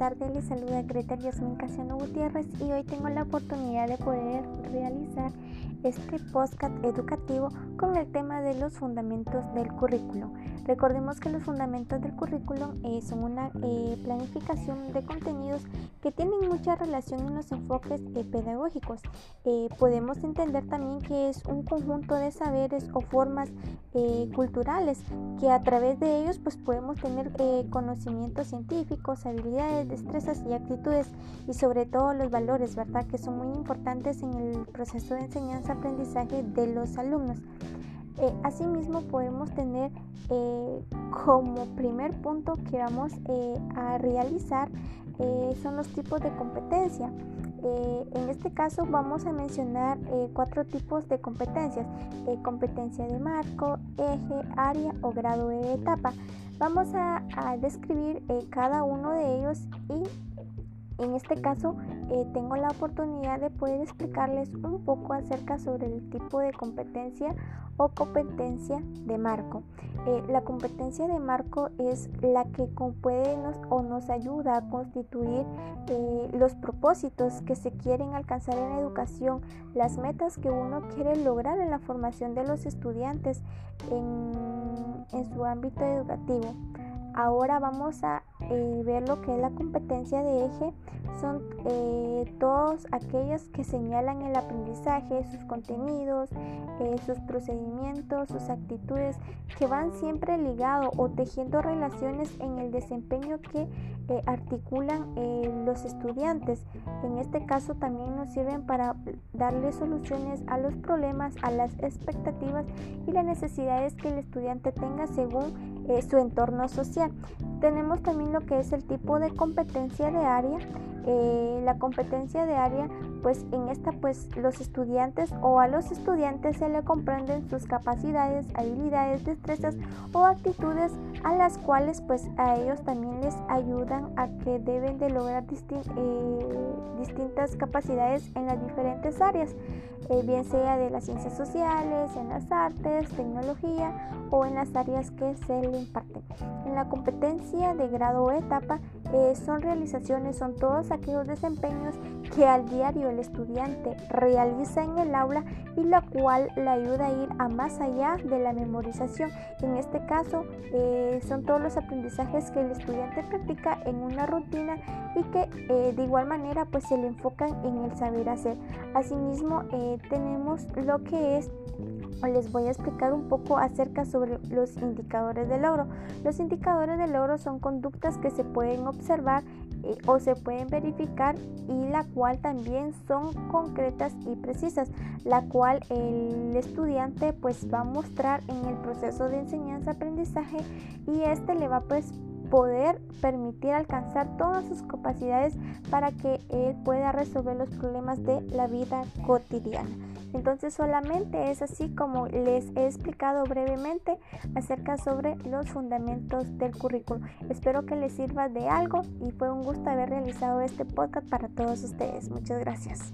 tardes, les saluda Greta Yasmin Casiano Gutiérrez y hoy tengo la oportunidad de poder realizar este podcast educativo con el tema de los fundamentos del currículo. Recordemos que los fundamentos del currículo eh, son una eh, planificación de contenidos que tienen mucha relación en los enfoques eh, pedagógicos. podemos entender también que es un conjunto de saberes o formas culturales que a través de ellos pues podemos tener conocimientos científicos, habilidades, destrezas y actitudes y sobre todo los valores, ¿verdad? Que son muy importantes en el proceso de enseñanza aprendizaje de los alumnos. Eh, asimismo podemos tener eh, como primer punto que vamos eh, a realizar son los tipos de competencia. en este caso vamos a mencionar cuatro tipos de competencias. competencia de marco, eje, área o grado de etapa. Vamos a, a describir cada uno de ellos y en este caso, eh, tengo la oportunidad de poder explicarles un poco acerca sobre el tipo de competencia o competencia de marco. Eh, la competencia de marco es la que puede nos, o nos ayuda a constituir eh, los propósitos que se quieren alcanzar en educación, las metas que uno quiere lograr en la formación de los estudiantes en su ámbito educativo. Ahora vamos a eh, ver lo que es la competencia de eje. Son eh, todos aquellos que señalan el aprendizaje, sus contenidos, eh, sus procedimientos, sus actitudes, que van siempre ligados o tejiendo relaciones en el desempeño que articulan los estudiantes. En este caso también nos sirven para darle soluciones a los problemas, a las expectativas y las necesidades que el estudiante tenga según su entorno social. Tenemos también lo que es el tipo de competencia de área. Eh, la competencia de área, pues en esta pues los estudiantes o a los estudiantes se le comprenden sus capacidades, habilidades, destrezas o actitudes a las cuales pues a ellos también les ayudan a que deben de lograr eh, distintas capacidades en las diferentes áreas, eh, bien sea de las ciencias sociales, en las artes, tecnología o en las áreas que se le imparten. En la competencia de grado o etapa eh, son realizaciones, son todos aquellos desempeños que al diario el estudiante realiza en el aula y la cual le ayuda a ir a más allá de la memorización. En este caso eh, son todos los aprendizajes que el estudiante practica en una rutina y que eh, de igual manera pues se le enfocan en el saber hacer. Asimismo tenemos lo que es les voy a explicar un poco acerca sobre los indicadores de logro. Los indicadores de logro son conductas que se pueden observar eh, o se pueden verificar y la cual también son concretas y precisas, la cual el estudiante pues va a mostrar en el proceso de enseñanza-aprendizaje y este le va pues poder permitir alcanzar todas sus capacidades para que él pueda resolver los problemas de la vida cotidiana. Entonces solamente es así como les he explicado brevemente acerca sobre los fundamentos del currículo. Espero que les sirva de algo y fue un gusto haber realizado este podcast para todos ustedes. Muchas gracias.